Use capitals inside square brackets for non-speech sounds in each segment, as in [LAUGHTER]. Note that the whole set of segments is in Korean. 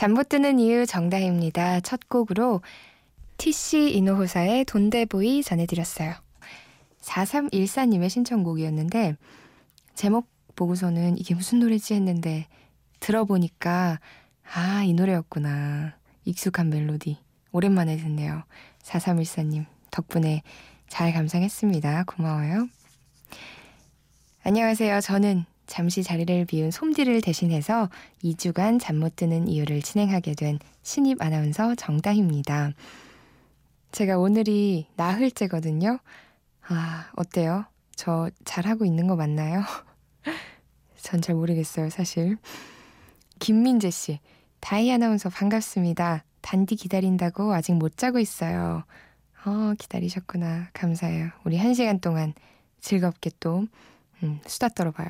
잠 못 드는 이유 정다입니다. 첫 곡으로 TC 이노호사의 돈데보이 전해드렸어요. 4314님의 신청곡이었는데 제목 보고서는 이게 무슨 노래지 했는데 들어보니까 아, 이 노래였구나. 익숙한 멜로디. 오랜만에 듣네요. 4314님 덕분에 잘 감상했습니다. 고마워요. 안녕하세요. 저는 잠시 자리를 비운 솜디를 대신해서 2주간 잠 못 드는 이유를 진행하게 된 신입 아나운서 정다희입니다. 제가 오늘이 나흘째거든요. 아, 어때요? 저 잘하고 있는 거 맞나요? [LAUGHS] 전 잘 모르겠어요, 사실. 김민재 씨, 다희 아나운서 반갑습니다. 단디 기다린다고 아직 못 자고 있어요. 어, 기다리셨구나. 감사해요. 우리 한 시간 동안 즐겁게 또 음, 수다 떨어봐요.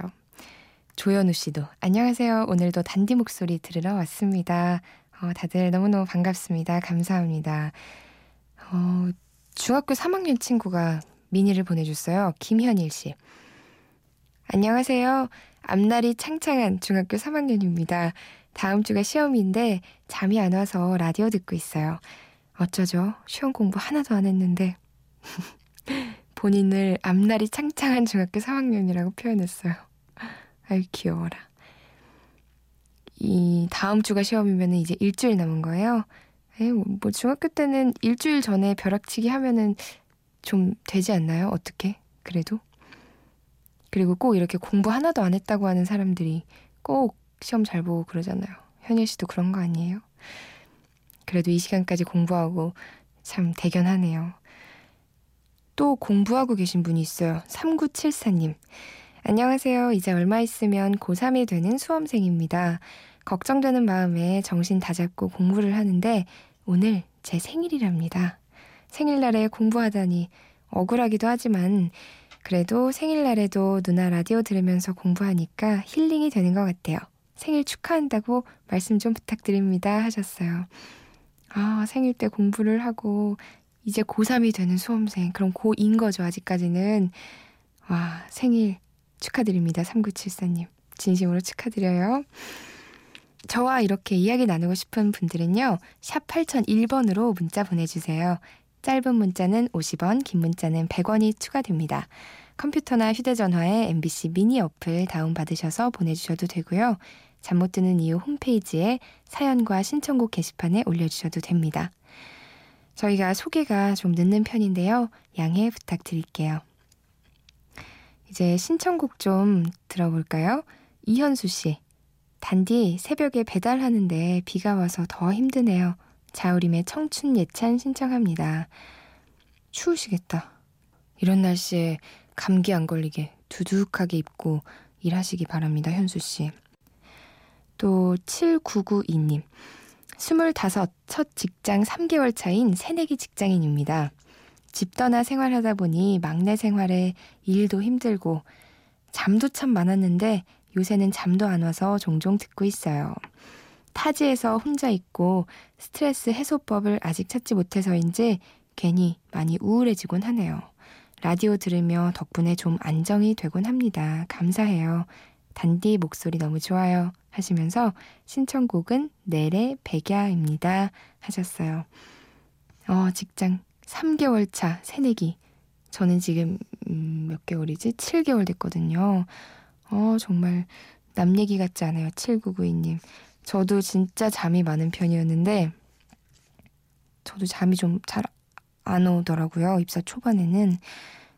조현우 씨도 안녕하세요. 오늘도 단디 목소리 들으러 왔습니다. 어, 다들 너무너무 반갑습니다. 감사합니다. 어, 중학교 3학년 친구가 미니를 보내줬어요. 김현일 씨. 안녕하세요. 앞날이 창창한 중학교 3학년입니다. 다음 주가 시험인데 잠이 안 와서 라디오 듣고 있어요. 어쩌죠? 시험 공부 하나도 안 했는데. [LAUGHS] 본인을 앞날이 창창한 중학교 3학년이라고 표현했어요. 아유 귀여워라. 이 다음 주가 시험이면 이제 일주일 남은 거예요. 에이, 뭐 중학교 때는 일주일 전에 벼락치기 하면은 좀 되지 않나요? 어떻게? 그래도? 그리고 꼭 이렇게 공부 하나도 안 했다고 하는 사람들이 꼭 시험 잘 보고 그러잖아요. 현일 씨도 그런 거 아니에요? 그래도 이 시간까지 공부하고 참 대견하네요. 또 공부하고 계신 분이 있어요. 3974님. 안녕하세요. 이제 얼마 있으면 고3이 되는 수험생입니다. 걱정되는 마음에 정신 다 잡고 공부를 하는데 오늘 제 생일이랍니다. 생일날에 공부하다니 억울하기도 하지만 그래도 생일날에도 누나 라디오 들으면서 공부하니까 힐링이 되는 것 같아요. 생일 축하한다고 말씀 좀 부탁드립니다 하셨어요. 아, 생일 때 공부를 하고 이제 고3이 되는 수험생. 그럼 고2인 거죠, 아직까지는. 와, 생일 축하드립니다. 3974님. 진심으로 축하드려요. 저와 이렇게 이야기 나누고 싶은 분들은요. 샵 8001번으로 문자 보내주세요. 짧은 문자는 50원, 긴 문자는 100원이 추가됩니다. 컴퓨터나 휴대전화에 MBC 미니 어플 다운받으셔서 보내주셔도 되고요. 잠 못 드는 이유 홈페이지에 사연과 신청곡 게시판에 올려주셔도 됩니다. 저희가 소개가 좀 늦는 편인데요. 양해 부탁드릴게요. 이제 신청곡 좀 들어볼까요? 이현수 씨. 단디 새벽에 배달하는데 비가 와서 더 힘드네요. 자우림의 청춘 예찬 신청합니다. 추우시겠다. 이런 날씨에 감기 안 걸리게 두둑하게 입고 일하시기 바랍니다, 현수 씨. 또 7992님. 25, 첫 직장 3개월 차인 새내기 직장인입니다. 집 떠나 생활하다 보니 막내 생활에 일도 힘들고 잠도 참 많았는데 요새는 잠도 안 와서 종종 듣고 있어요. 타지에서 혼자 있고 스트레스 해소법을 아직 찾지 못해서인지 괜히 많이 우울해지곤 하네요. 라디오 들으며 덕분에 좀 안정이 되곤 합니다. 감사해요. 단디 목소리 너무 좋아요. 하시면서 신청곡은 내래 백야입니다. 하셨어요. 어, 직장 3개월 차 새내기. 저는 지금 음, 몇 개월이지? 7개월 됐거든요. 어, 정말 남 얘기 같지 않아요. 7992님. 저도 진짜 잠이 많은 편이었는데 저도 잠이 좀 잘 안 오더라고요. 입사 초반에는.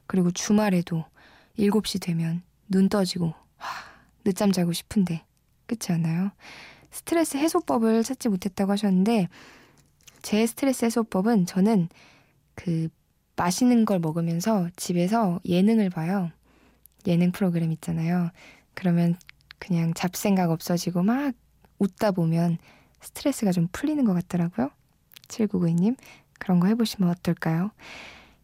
그리고 주말에도 7시 되면 눈 떠지고 와, 늦잠 자고 싶은데 그렇지 않아요? 스트레스 해소법을 찾지 못했다고 하셨는데 제 스트레스 해소법은 저는 그 맛있는 걸 먹으면서 집에서 예능을 봐요. 예능 프로그램 있잖아요. 그러면 그냥 잡생각 없어지고 막 웃다 보면 스트레스가 좀 풀리는 것 같더라고요. 7992님, 그런 거 해보시면 어떨까요?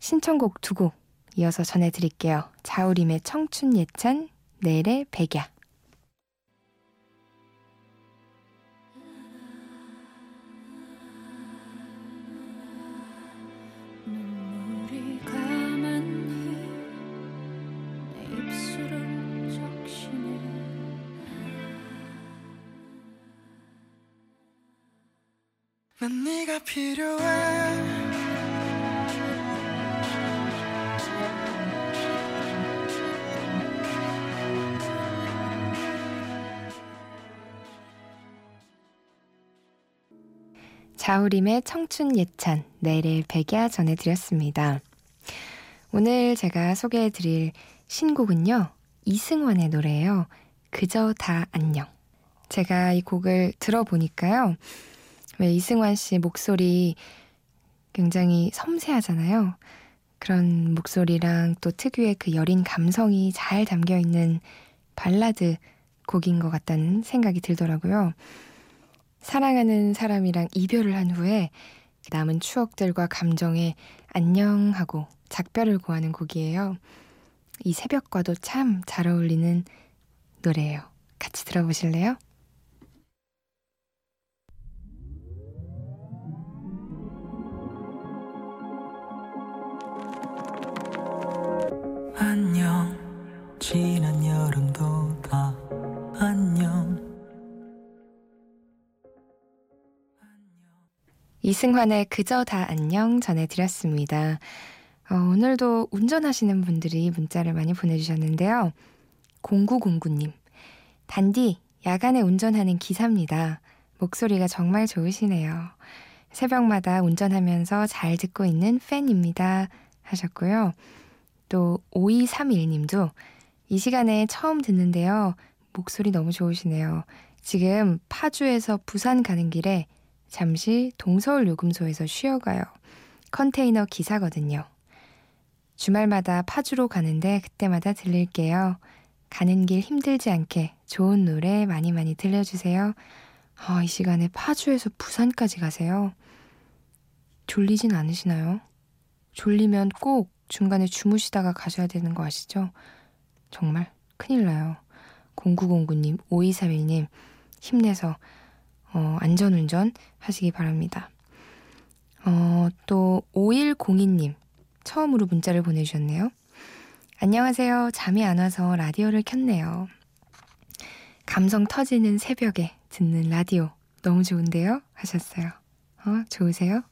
신청곡 두 곡 이어서 전해드릴게요. 자우림의 청춘 예찬, 내일의 백야. 난 네가 필요해 자우림의 청춘 예찬, 내일 백야 전해드렸습니다. 오늘 제가 소개해드릴 신곡은요, 이승환의 노래예요. 그저 다 안녕. 제가 이 곡을 들어보니까요, 왜 이승환 씨 목소리 굉장히 섬세하잖아요. 그런 목소리랑 또 특유의 그 여린 감성이 잘 담겨 있는 발라드 곡인 것 같다는 생각이 들더라고요. 사랑하는 사람이랑 이별을 한 후에 남은 추억들과 감정에 안녕하고 작별을 고하는 곡이에요. 이 새벽과도 참 잘 어울리는 노래예요. 같이 들어보실래요? 지난 여름도 다 안녕 이승환의 그저 다 안녕 전해드렸습니다. 어, 오늘도 운전하시는 분들이 문자를 많이 보내주셨는데요. 0909님, 단디, 야간에 운전하는 기사입니다. 목소리가 정말 좋으시네요. 새벽마다 운전하면서 잘 듣고 있는 팬입니다. 하셨고요. 또 5231님도 이 시간에 처음 듣는데요. 목소리 너무 좋으시네요. 지금 파주에서 부산 가는 길에 잠시 동서울 요금소에서 쉬어가요. 컨테이너 기사거든요. 주말마다 파주로 가는데 그때마다 들릴게요. 가는 길 힘들지 않게 좋은 노래 많이 많이 들려주세요. 아, 이 시간에 파주에서 부산까지 가세요. 졸리진 않으시나요? 졸리면 꼭 중간에 주무시다가 가셔야 되는 거 아시죠? 정말 큰일 나요. 0909님, 5231님, 힘내서 어, 안전운전 하시기 바랍니다. 어, 또 5102님 처음으로 문자를 보내주셨네요. 안녕하세요. 잠이 안 와서 라디오를 켰네요. 감성 터지는 새벽에 듣는 라디오 너무 좋은데요? 하셨어요. 어, 좋으세요?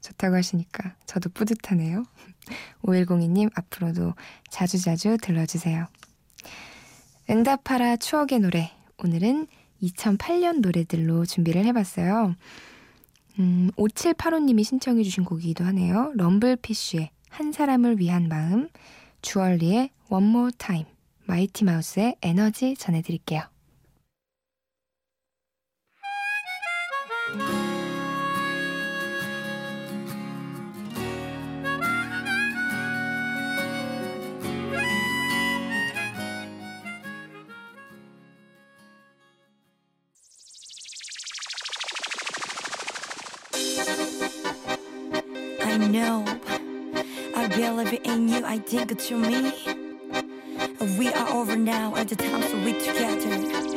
좋다고 하시니까 저도 뿌듯하네요. [LAUGHS] 5102님 앞으로도 자주자주 들러주세요. 응답하라 추억의 노래 오늘은 2008년 노래들로 준비를 해봤어요. 음, 5785님이 신청해주신 곡이기도 하네요. 럼블피쉬의 한 사람을 위한 마음, 주얼리의 One More Time, 마이티 마우스의 에너지 전해드릴게요. I know. I believe in you I think you me. We are over now at the time so we together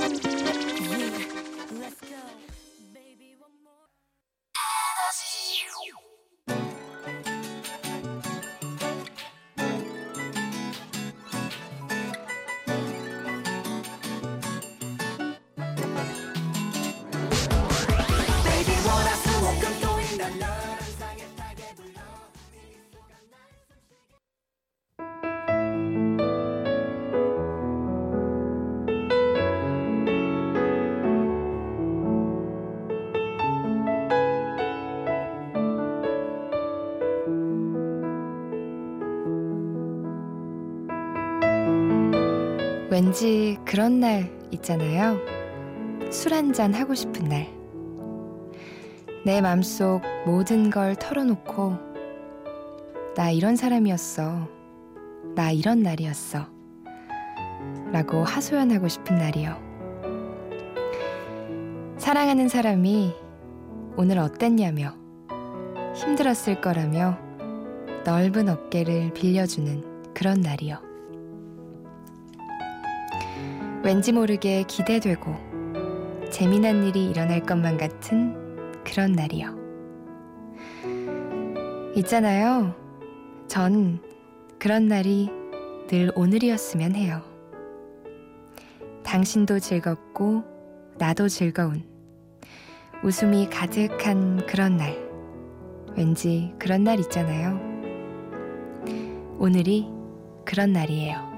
왠지 그런 날 있잖아요. 술 한잔 하고 싶은 날. 내 맘속 모든 걸 털어놓고 나 이런 사람이었어. 나 이런 날이었어. 라고 하소연하고 싶은 날이요. 사랑하는 사람이 오늘 어땠냐며 힘들었을 거라며 넓은 어깨를 빌려주는 그런 날이요. 왠지 모르게 기대되고 재미난 일이 일어날 것만 같은 그런 날이요. 있잖아요. 전 그런 날이 늘 오늘이었으면 해요. 당신도 즐겁고 나도 즐거운 웃음이 가득한 그런 날. 왠지 그런 날 있잖아요. 오늘이 그런 날이에요.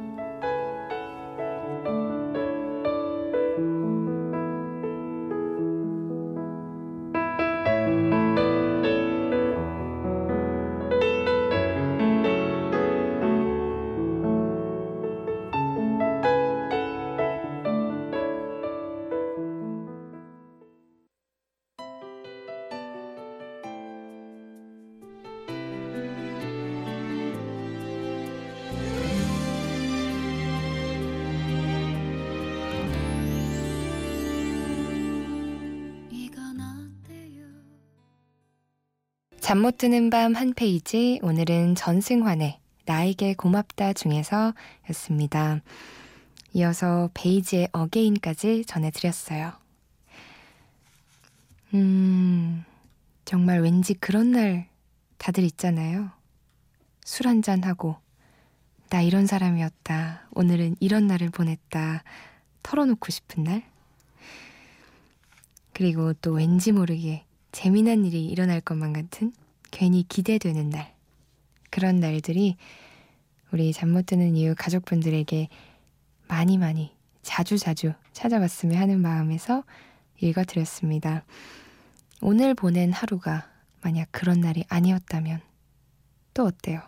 잠 못 드는 밤 한 페이지 오늘은 전승환의 나에게 고맙다 중에서 였습니다. 이어서 베이지의 어게인까지 전해드렸어요. 음, 정말 왠지 그런 날 다들 있잖아요. 술 한잔하고, 나 이런 사람이었다. 오늘은 이런 날을 보냈다. 털어놓고 싶은 날. 그리고 또 왠지 모르게 재미난 일이 일어날 것만 같은 괜히 기대되는 날. 그런 날들이 우리 잠 못 드는 이유 가족분들에게 많이 많이 자주자주 찾아왔으면 하는 마음에서 읽어드렸습니다. 오늘 보낸 하루가 만약 그런 날이 아니었다면 또 어때요?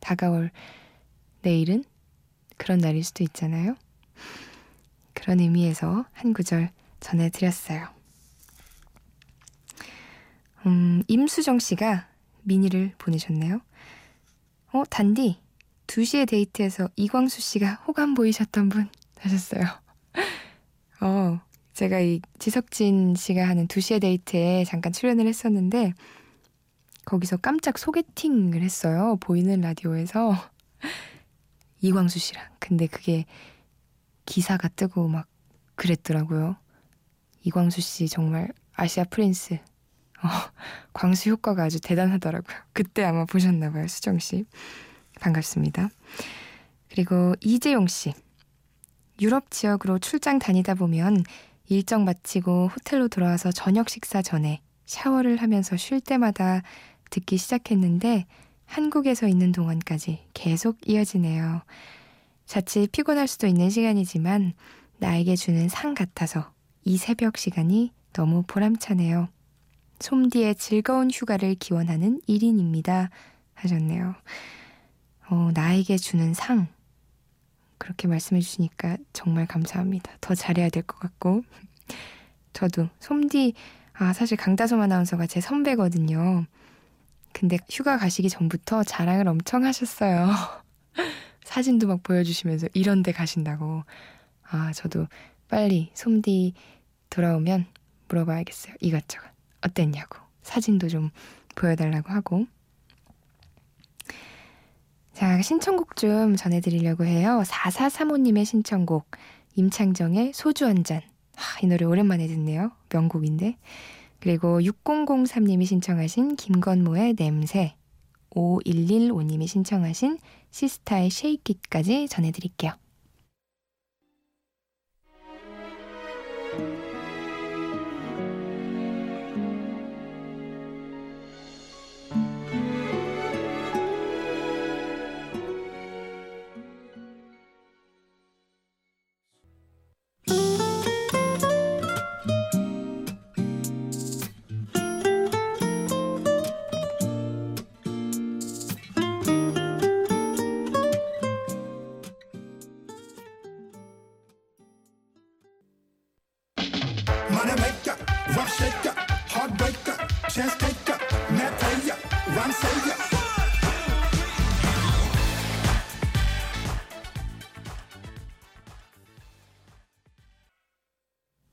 다가올 내일은 그런 날일 수도 있잖아요. 그런 의미에서 한 구절 전해드렸어요. 음, 임수정 씨가 미니를 보내셨네요. 어, 단디. 2시에 데이트에서 이광수 씨가 호감 보이셨던 분 하셨어요. [LAUGHS] 어, 제가 이 지석진 씨가 하는 2시에 데이트에 잠깐 출연을 했었는데 거기서 깜짝 소개팅을 했어요. 보이는 라디오에서 [LAUGHS] 이광수 씨랑. 근데 그게 기사가 뜨고 막 그랬더라고요. 이광수 씨 정말 아시아 프린스 어, 광수 효과가 아주 대단하더라고요. 그때 아마 보셨나 봐요, 수정 씨. 반갑습니다. 그리고 이재용 씨. 유럽 지역으로 출장 다니다 보면 일정 마치고 호텔로 돌아와서 저녁 식사 전에 샤워를 하면서 쉴 때마다 듣기 시작했는데 한국에서 있는 동안까지 계속 이어지네요. 자칫 피곤할 수도 있는 시간이지만 나에게 주는 상 같아서 이 새벽 시간이 너무 보람차네요. 솜디의 즐거운 휴가를 기원하는 1인입니다. 하셨네요. 어, 나에게 주는 상. 그렇게 말씀해 주시니까 정말 감사합니다. 더 잘해야 될 것 같고. [LAUGHS] 저도 솜디, 아, 사실 강다솜 아나운서가 제 선배거든요. 근데 휴가 가시기 전부터 자랑을 엄청 하셨어요. [LAUGHS] 사진도 막 보여주시면서 이런 데 가신다고. 아, 저도 빨리 솜디 돌아오면 물어봐야겠어요. 이것저것. 어땠냐고. 사진도 좀 보여달라고 하고. 자 신청곡 좀 전해드리려고 해요. 4435님의 신청곡 임창정의 소주 한잔. 이 노래 오랜만에 듣네요. 명곡인데. 그리고 6003님이 신청하신 김건모의 냄새 5115님이 신청하신 시스타의 쉐이킷까지 전해드릴게요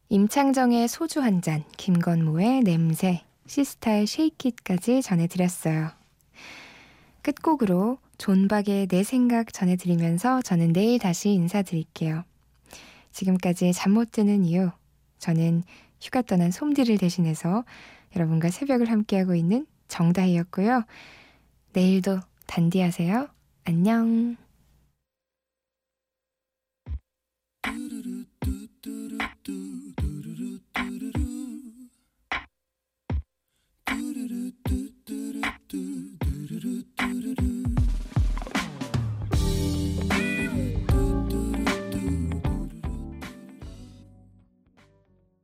임창정의 소주 한 잔, 김건모의 냄새, 시스타의 쉐이킷까지 전해드렸어요. 끝곡으로 존박의 내 생각 전해드리면서 저는 내일 다시 인사드릴게요. 지금까지 잠 못 드는 이유 저는 휴가 떠난 솜디를 대신해서 여러분과 새벽을 함께하고 있는 정다희였고요. 내일도 단디하세요. 안녕.